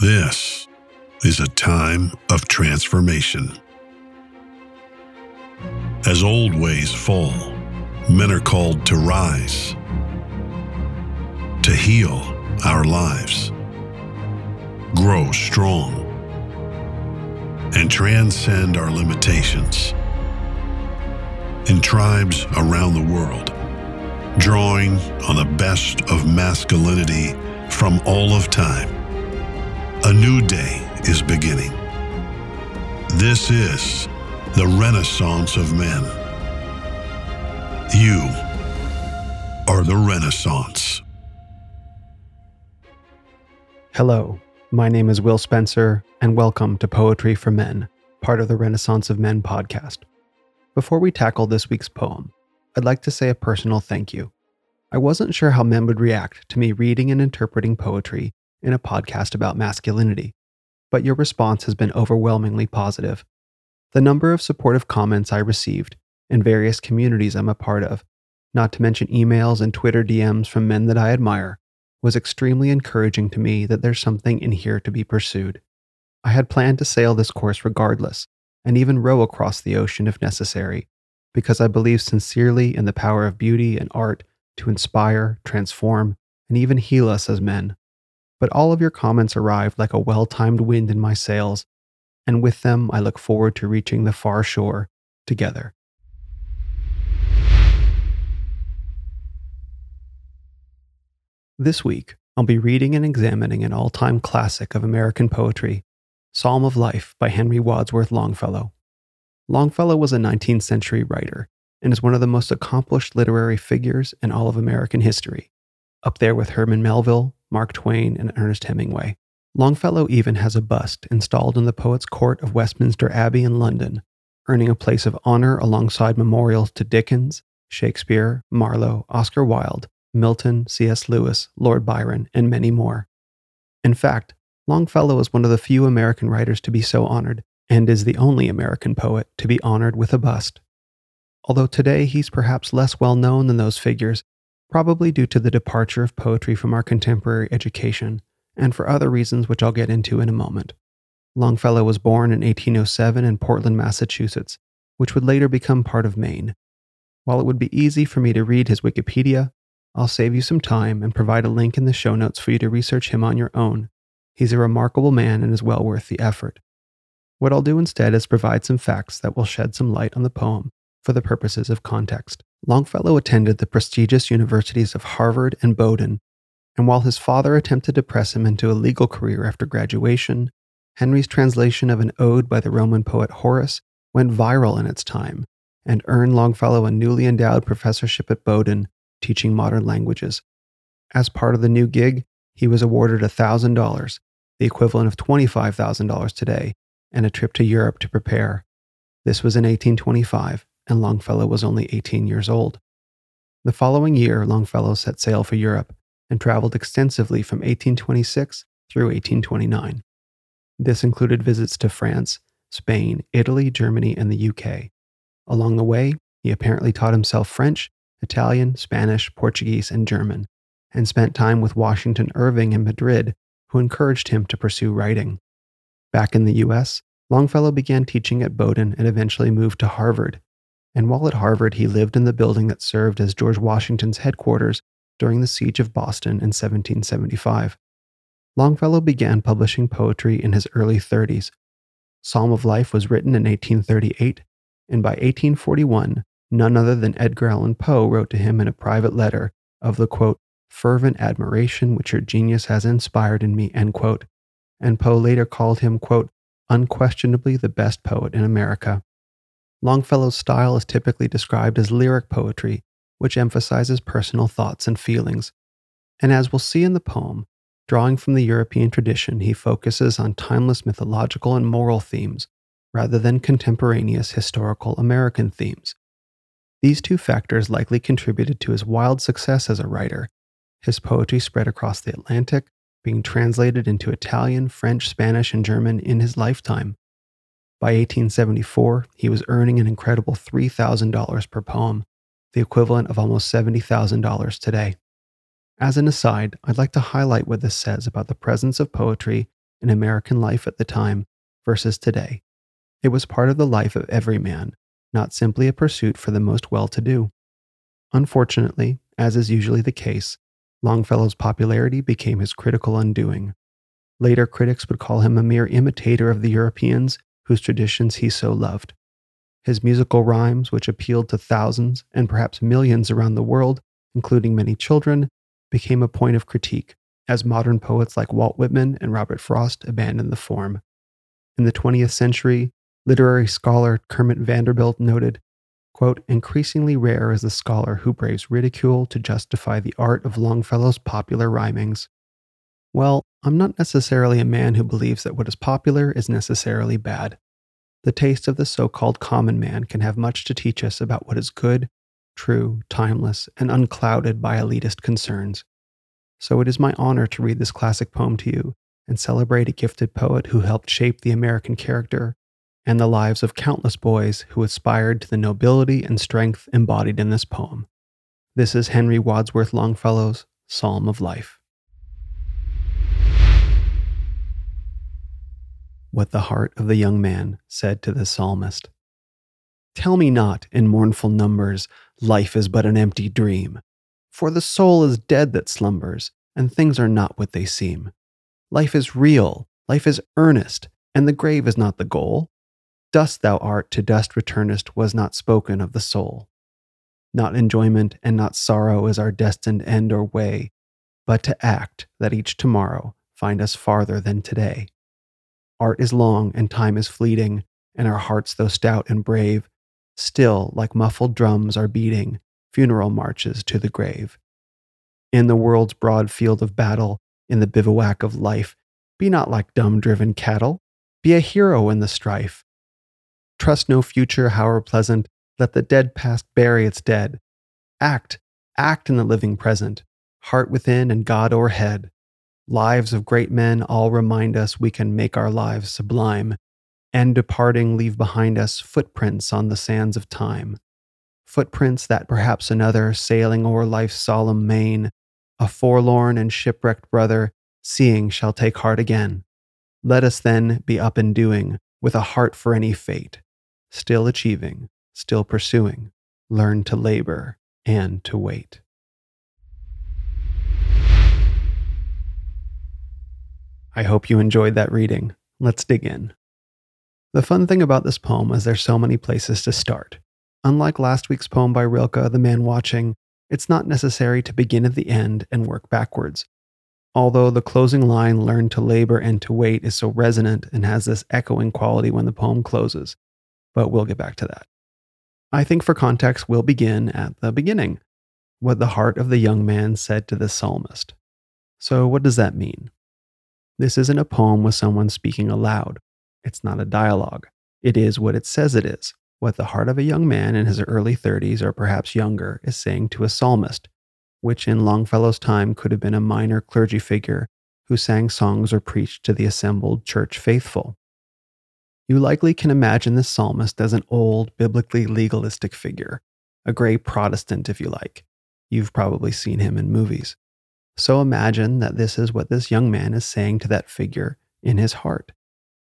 This is a time of transformation. As old ways fall, men are called to rise, to heal our lives, grow strong, and transcend our limitations. In tribes around the world, drawing on the best of masculinity from all of time, a new day is beginning. This is the Renaissance of men. You are the Renaissance. Hello, my name is Will Spencer, and welcome to Poetry for Men, part of the Renaissance of Men podcast. Before we tackle this week's poem, I'd like to say a personal thank you. I wasn't sure how men would react to me reading and interpreting poetry in a podcast about masculinity, but your response has been overwhelmingly positive. The number of supportive comments I received in various communities I'm a part of, not to mention emails and Twitter DMs from men that I admire, was extremely encouraging to me that there's something in here to be pursued. I had planned to sail this course regardless, and even row across the ocean if necessary, because I believe sincerely in the power of beauty and art to inspire, transform, and even heal us as men but all of your comments arrived like a well timed wind in my sails, and with them I look forward to reaching the far shore together. This week, I'll be reading and examining an all time classic of American poetry, Psalm of Life by Henry Wadsworth Longfellow. Longfellow was a 19th century writer and is one of the most accomplished literary figures in all of American history, up there with Herman Melville, Mark Twain, and Ernest Hemingway. Longfellow even has a bust installed in the Poets' Court of Westminster Abbey in London, earning a place of honor alongside memorials to Dickens, Shakespeare, Marlowe, Oscar Wilde, Milton, C.S. Lewis, Lord Byron, and many more. In fact, Longfellow is one of the few American writers to be so honored, and is the only American poet to be honored with a bust. Although today he's perhaps less well known than those figures, probably due to the departure of poetry from our contemporary education, and for other reasons which I'll get into in a moment. Longfellow was born in 1807 in Portland, Massachusetts, which would later become part of Maine. While it would be easy for me to read his Wikipedia, I'll save you some time and provide a link in the show notes for you to research him on your own. He's a remarkable man and is well worth the effort. What I'll do instead is provide some facts that will shed some light on the poem for the purposes of context. Longfellow attended the prestigious universities of Harvard and Bowdoin, and while his father attempted to press him into a legal career after graduation, Henry's translation of an ode by the Roman poet Horace went viral in its time and earned Longfellow a newly endowed professorship at Bowdoin teaching modern languages. As part of the new gig, he was awarded $1,000, the equivalent of $25,000 today, and a trip to Europe to prepare. This was in 1825 and Longfellow was only 18 years old. The following year, Longfellow set sail for Europe and traveled extensively from 1826 through 1829. This included visits to France, Spain, Italy, Germany, and the UK. Along the way, he apparently taught himself French, Italian, Spanish, Portuguese, and German, and spent time with Washington Irving in Madrid, who encouraged him to pursue writing. Back in the US, Longfellow began teaching at Bowdoin and eventually moved to Harvard, and while at Harvard, he lived in the building that served as George Washington's headquarters during the Siege of Boston in 1775. Longfellow began publishing poetry in his early 30s. Psalm of Life was written in 1838, and by 1841, none other than Edgar Allan Poe wrote to him in a private letter of the quote, fervent admiration which your genius has inspired in me, end quote. And Poe later called him, quote, unquestionably the best poet in America. Longfellow's style is typically described as lyric poetry, which emphasizes personal thoughts and feelings. And as we'll see in the poem, drawing from the European tradition, he focuses on timeless mythological and moral themes rather than contemporaneous historical American themes. These two factors likely contributed to his wild success as a writer. His poetry spread across the Atlantic, being translated into Italian, French, Spanish, and German in his lifetime. By 1874, he was earning an incredible $3,000 per poem, the equivalent of almost $70,000 today. As an aside, I'd like to highlight what this says about the presence of poetry in American life at the time versus today. It was part of the life of every man, not simply a pursuit for the most well to do. Unfortunately, as is usually the case, Longfellow's popularity became his critical undoing. Later critics would call him a mere imitator of the Europeans whose traditions he so loved. His musical rhymes, which appealed to thousands and perhaps millions around the world, including many children, became a point of critique as modern poets like Walt Whitman and Robert Frost abandoned the form. In the 20th century, literary scholar Kermit Vanderbilt noted, quote, increasingly rare is the scholar who braves ridicule to justify the art of Longfellow's popular rhymings. Well, I'm not necessarily a man who believes that what is popular is necessarily bad. The taste of the so called common man can have much to teach us about what is good, true, timeless, and unclouded by elitist concerns. So it is my honor to read this classic poem to you and celebrate a gifted poet who helped shape the American character and the lives of countless boys who aspired to the nobility and strength embodied in this poem. This is Henry Wadsworth Longfellow's Psalm of Life. What the heart of the young man said to the psalmist. Tell me not in mournful numbers, life is but an empty dream. For the soul is dead that slumbers, and things are not what they seem. Life is real, life is earnest, and the grave is not the goal. Dust thou art, to dust returnest, was not spoken of the soul. Not enjoyment and not sorrow is our destined end or way, but to act that each tomorrow find us farther than today. Art is long and time is fleeting, and our hearts, though stout and brave, still, like muffled drums, are beating funeral marches to the grave. In the world's broad field of battle, in the bivouac of life. Be not like dumb driven cattle. Be a hero in the strife. Trust no future, however pleasant. Let the dead past bury its dead. Act, act in the living present, heart within and God o'erhead. Lives of great men all remind us we can make our lives sublime, and departing leave behind us footprints on the sands of time. Footprints that perhaps another, sailing o'er life's solemn main, a forlorn and shipwrecked brother, seeing shall take heart again. Let us then be up and doing, with a heart for any fate, still achieving, still pursuing, learn to labor and to wait. I hope you enjoyed that reading. Let's dig in. The fun thing about this poem is there's so many places to start. Unlike last week's poem by Rilke, The Man Watching, it's not necessary to begin at the end and work backwards. Although the closing line, learn to labor and to wait, is so resonant and has this echoing quality when the poem closes. But we'll get back to that. I think for context, we'll begin at the beginning what the heart of the young man said to the psalmist. So, what does that mean? This isn't a poem with someone speaking aloud. It's not a dialogue. It is what it says it is what the heart of a young man in his early 30s or perhaps younger is saying to a psalmist, which in Longfellow's time could have been a minor clergy figure who sang songs or preached to the assembled church faithful. You likely can imagine this psalmist as an old, biblically legalistic figure, a gray Protestant, if you like. You've probably seen him in movies. So imagine that this is what this young man is saying to that figure in his heart.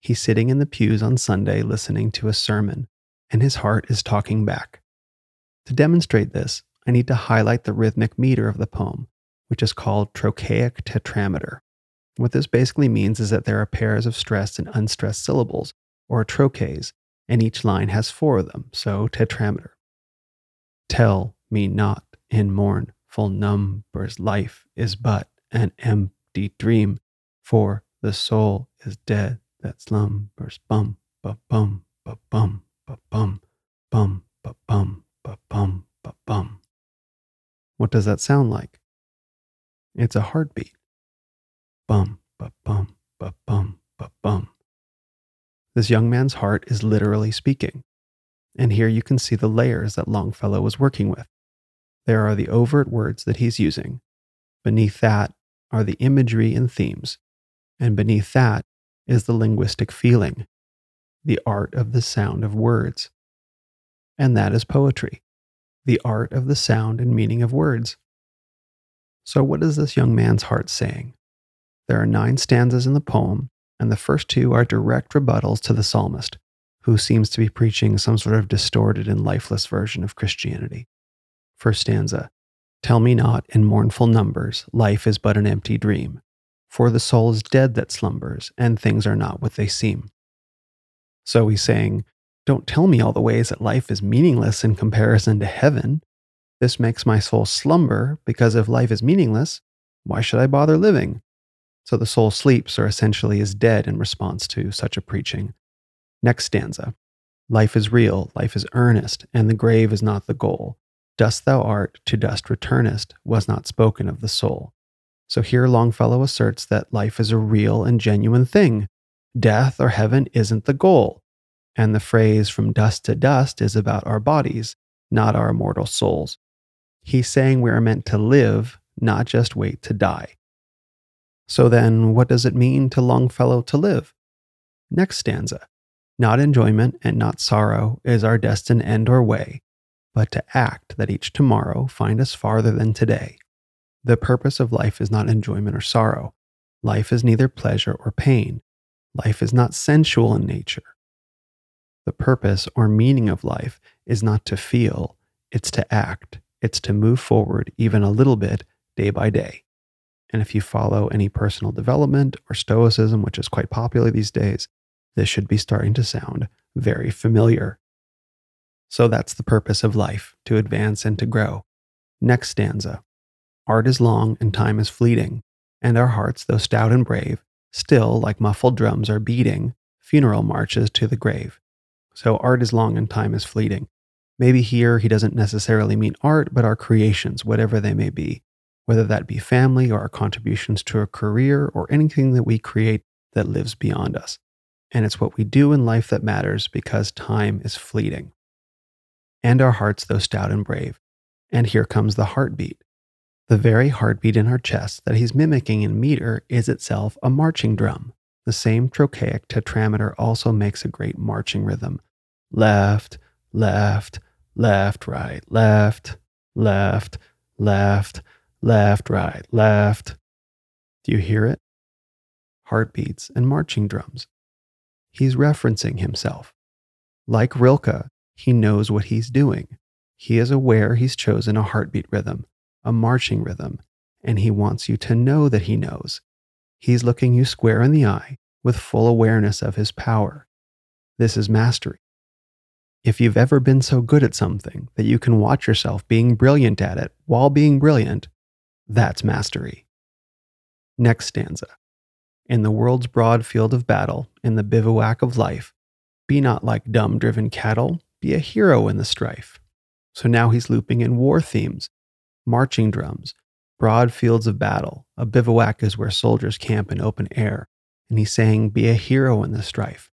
He's sitting in the pews on Sunday listening to a sermon and his heart is talking back. To demonstrate this, I need to highlight the rhythmic meter of the poem, which is called trochaic tetrameter. What this basically means is that there are pairs of stressed and unstressed syllables, or trochees, and each line has four of them, so tetrameter. Tell me not in mournful numbers, life is but an empty dream, for the soul is dead that slumbers. Bum, ba, bum, ba, bum ba bum, bum, ba bum, ba bum, ba bum. What does that sound like? It's a heartbeat. Bum, ba bum, ba bum, ba bum. This young man's heart is literally speaking. And here you can see the layers that Longfellow was working with. There are the overt words that he's using. Beneath that are the imagery and themes. And beneath that is the linguistic feeling the art of the sound of words. And that is poetry, the art of the sound and meaning of words. So, what is this young man's heart saying? There are nine stanzas in the poem, and the first two are direct rebuttals to the psalmist, who seems to be preaching some sort of distorted and lifeless version of Christianity. First stanza Tell me not in mournful numbers, life is but an empty dream. For the soul is dead that slumbers, and things are not what they seem. So he's saying, Don't tell me all the ways that life is meaningless in comparison to heaven. This makes my soul slumber, because if life is meaningless, why should I bother living? So the soul sleeps or essentially is dead in response to such a preaching. Next stanza Life is real, life is earnest, and the grave is not the goal. Dust thou art, to dust returnest, was not spoken of the soul. So here Longfellow asserts that life is a real and genuine thing. Death or heaven isn't the goal. And the phrase from dust to dust is about our bodies, not our immortal souls. He's saying we are meant to live, not just wait to die. So then, what does it mean to Longfellow to live? Next stanza Not enjoyment and not sorrow is our destined end or way, but to act that each tomorrow find us farther than today. The purpose of life is not enjoyment or sorrow. Life is neither pleasure or pain. Life is not sensual in nature. The purpose or meaning of life is not to feel, it's to act, it's to move forward even a little bit day by day. And if you follow any personal development or stoicism, which is quite popular these days, this should be starting to sound very familiar. So that's the purpose of life to advance and to grow. Next stanza Art is long and time is fleeting, and our hearts, though stout and brave, still, like muffled drums, are beating funeral marches to the grave. So art is long and time is fleeting. Maybe here he doesn't necessarily mean art, but our creations, whatever they may be, whether that be family or our contributions to a career or anything that we create that lives beyond us. And it's what we do in life that matters because time is fleeting. And our hearts, though stout and brave. And here comes the heartbeat. The very heartbeat in our chest that he's mimicking in meter is itself a marching drum. The same trochaic tetrameter also makes a great marching rhythm. Left, left, left, right, left, left, left, left, right, left. Do you hear it? Heartbeats and marching drums. He's referencing himself. Like Rilke, he knows what he's doing. He is aware he's chosen a heartbeat rhythm, a marching rhythm, and he wants you to know that he knows. He's looking you square in the eye with full awareness of his power. This is mastery. If you've ever been so good at something that you can watch yourself being brilliant at it while being brilliant, that's mastery. Next stanza. In the world's broad field of battle, in the bivouac of life, be not like dumb driven cattle, be a hero in the strife. So now he's looping in war themes, marching drums, broad fields of battle. A bivouac is where soldiers camp in open air. And he's saying, be a hero in the strife.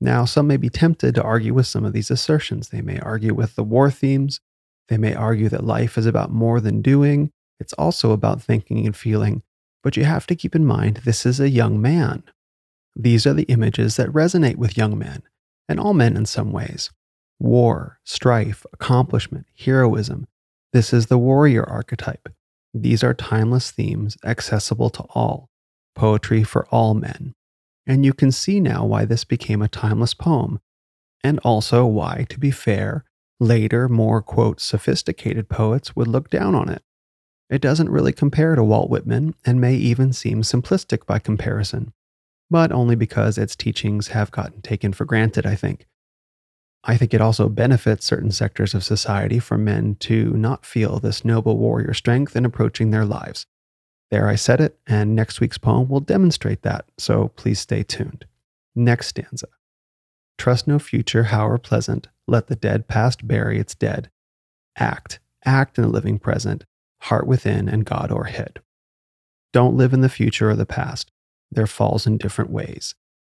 Now, some may be tempted to argue with some of these assertions. They may argue with the war themes. They may argue that life is about more than doing, it's also about thinking and feeling. But you have to keep in mind this is a young man. These are the images that resonate with young men, and all men in some ways war, strife, accomplishment, heroism. This is the warrior archetype. These are timeless themes accessible to all, poetry for all men. And you can see now why this became a timeless poem, and also why, to be fair, later, more quote, sophisticated poets would look down on it. It doesn't really compare to Walt Whitman and may even seem simplistic by comparison, but only because its teachings have gotten taken for granted, I think. I think it also benefits certain sectors of society for men to not feel this noble warrior strength in approaching their lives. There I said it, and next week's poem will demonstrate that, so please stay tuned. Next stanza Trust no future, however pleasant, let the dead past bury its dead. Act, act in the living present, heart within and God o'erhead. Don't live in the future or the past, there falls in different ways.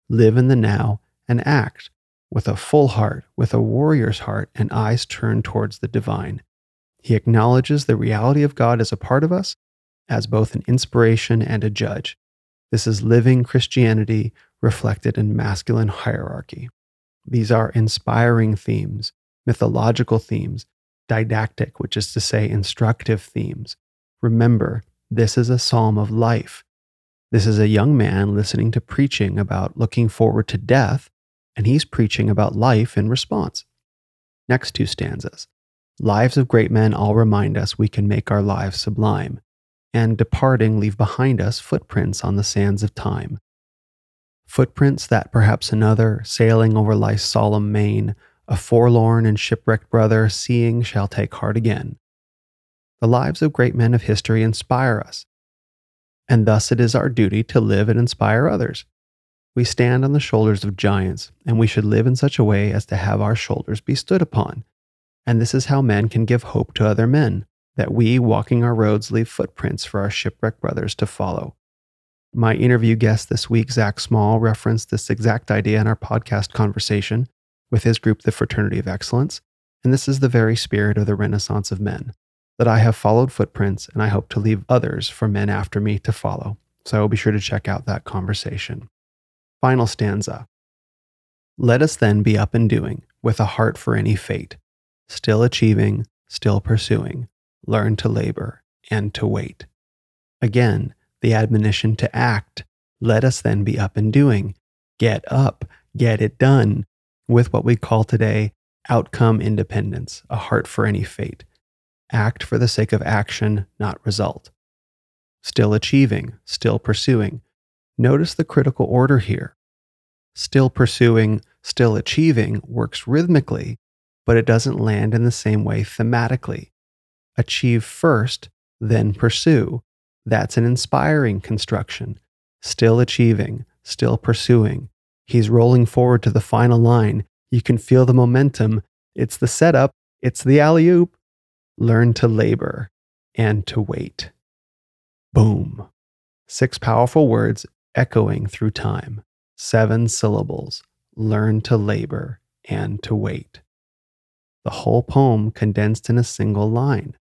Live in the now and act with a full heart, with a warrior's heart, and eyes turned towards the divine. He acknowledges the reality of God as a part of us as both an inspiration and a judge. This is living Christianity reflected in masculine hierarchy. These are inspiring themes, mythological themes, didactic, which is to say, instructive themes. Remember, this is a psalm of life. This is a young man listening to preaching about looking forward to death, and he's preaching about life in response. Next two stanzas Lives of great men all remind us we can make our lives sublime, and departing leave behind us footprints on the sands of time. Footprints that perhaps another, sailing over life's solemn main, a forlorn and shipwrecked brother, seeing, shall take heart again. The lives of great men of history inspire us, and thus it is our duty to live and inspire others. We stand on the shoulders of giants, and we should live in such a way as to have our shoulders be stood upon. And this is how men can give hope to other men, that we, walking our roads, leave footprints for our shipwrecked brothers to follow. My interview guest this week, Zach Small, referenced this exact idea in our podcast conversation with his group, the Fraternity of Excellence. And this is the very spirit of the Renaissance of Men that I have followed footprints and I hope to leave others for men after me to follow. So be sure to check out that conversation. Final stanza. Let us then be up and doing, with a heart for any fate, still achieving, still pursuing, learn to labor and to wait. Again, the admonition to act. Let us then be up and doing. Get up, get it done, with what we call today outcome independence, a heart for any fate act for the sake of action, not result. Still achieving, still pursuing. Notice the critical order here. Still pursuing, still achieving works rhythmically, but it doesn't land in the same way thematically. Achieve first, then pursue. That's an inspiring construction. Still achieving, still pursuing. He's rolling forward to the final line. You can feel the momentum. It's the setup, it's the alley oop learn to labor and to wait. Boom. Six powerful words echoing through time. Seven syllables. Learn to labor and to wait. The whole poem condensed in a single line,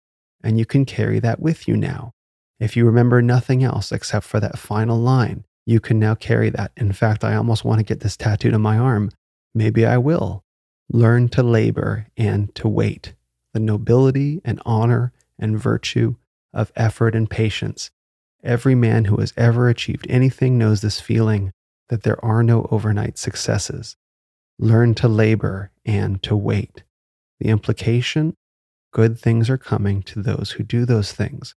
and you can carry that with you now. If you remember nothing else except for that final line, you can now carry that. In fact, I almost want to get this tattooed on my arm. Maybe I will. Learn to labor and to wait the nobility and honor and virtue of effort and patience. Every man who has ever achieved anything knows this feeling that there are no overnight successes. Learn to labor and to wait. The implication good things are coming to those who do those things.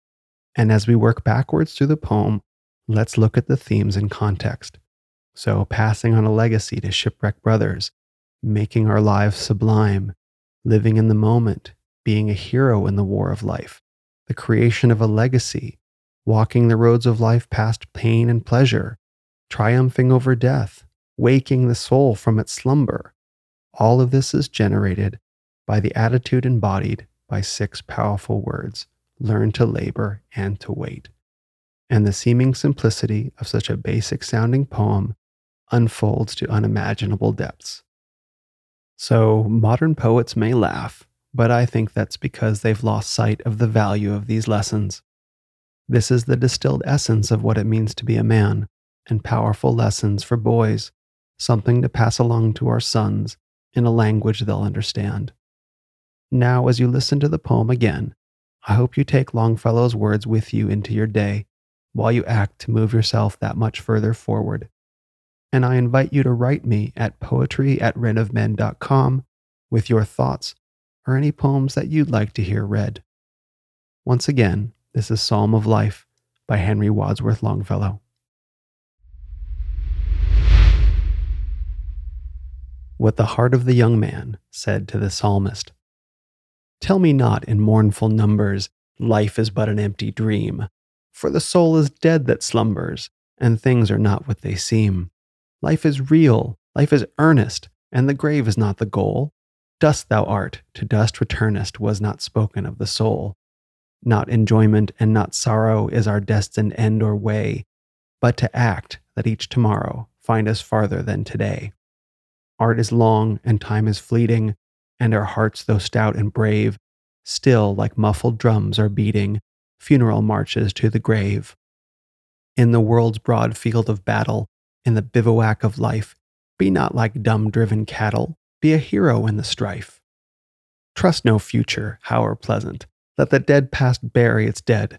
And as we work backwards through the poem, let's look at the themes in context. So, passing on a legacy to shipwrecked brothers, making our lives sublime, living in the moment, being a hero in the war of life, the creation of a legacy, walking the roads of life past pain and pleasure, triumphing over death, waking the soul from its slumber. All of this is generated by the attitude embodied by six powerful words learn to labor and to wait. And the seeming simplicity of such a basic sounding poem unfolds to unimaginable depths. So, modern poets may laugh but I think that's because they've lost sight of the value of these lessons. This is the distilled essence of what it means to be a man, and powerful lessons for boys, something to pass along to our sons in a language they'll understand. Now, as you listen to the poem again, I hope you take Longfellow's words with you into your day while you act to move yourself that much further forward. And I invite you to write me at poetry at renofmen.com with your thoughts or any poems that you'd like to hear read. Once again, this is Psalm of Life by Henry Wadsworth Longfellow. What the heart of the young man said to the psalmist Tell me not in mournful numbers, life is but an empty dream. For the soul is dead that slumbers, and things are not what they seem. Life is real, life is earnest, and the grave is not the goal. Dust thou art, to dust returnest was not spoken of the soul. Not enjoyment and not sorrow is our destined end or way, but to act that each tomorrow find us farther than today. Art is long and time is fleeting, and our hearts, though stout and brave, still like muffled drums are beating funeral marches to the grave. In the world's broad field of battle, in the bivouac of life, be not like dumb driven cattle, be a hero in the strife. Trust no future, however pleasant. Let the dead past bury its dead.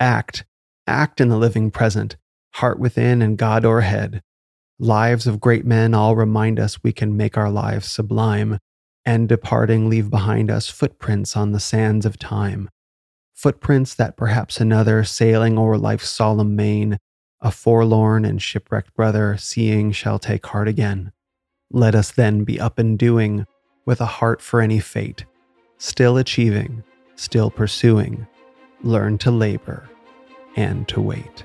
Act, act in the living present, heart within and God o'erhead. Lives of great men all remind us we can make our lives sublime, and departing leave behind us footprints on the sands of time. Footprints that perhaps another, sailing o'er life's solemn main, a forlorn and shipwrecked brother, seeing shall take heart again. Let us then be up and doing, with a heart for any fate, still achieving, still pursuing, learn to labor and to wait.